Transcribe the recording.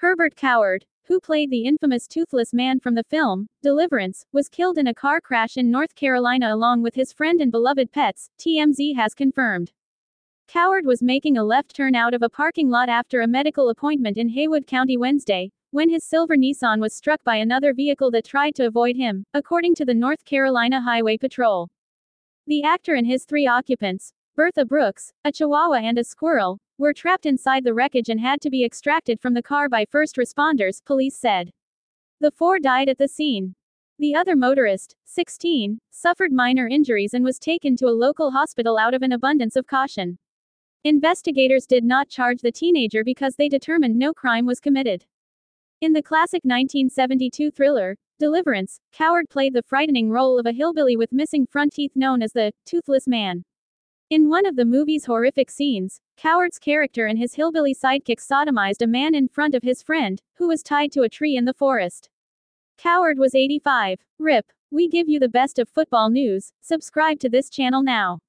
Herbert Coward, who played the infamous toothless man from the film, Deliverance, was killed in a car crash in North Carolina along with his friend and beloved pets, TMZ has confirmed. Coward was making a left turn out of a parking lot after a medical appointment in Haywood County Wednesday, when his silver Nissan was struck by another vehicle that tried to avoid him, according to the North Carolina Highway Patrol. The actor and his three occupants, Bertha Brooks, a chihuahua and a squirrel, were trapped inside the wreckage and had to be extracted from the car by first responders, police said. The four died at the scene. The other motorist, 16, suffered minor injuries and was taken to a local hospital out of an abundance of caution. Investigators did not charge the teenager because they determined no crime was committed. In the classic 1972 thriller, Deliverance, Coward played the frightening role of a hillbilly with missing front teeth known as the Toothless Man. In one of the movie's horrific scenes, Coward's character and his hillbilly sidekick sodomized a man in front of his friend, who was tied to a tree in the forest. Coward was 85. RIP. We give you the best of football news. Subscribe to this channel now.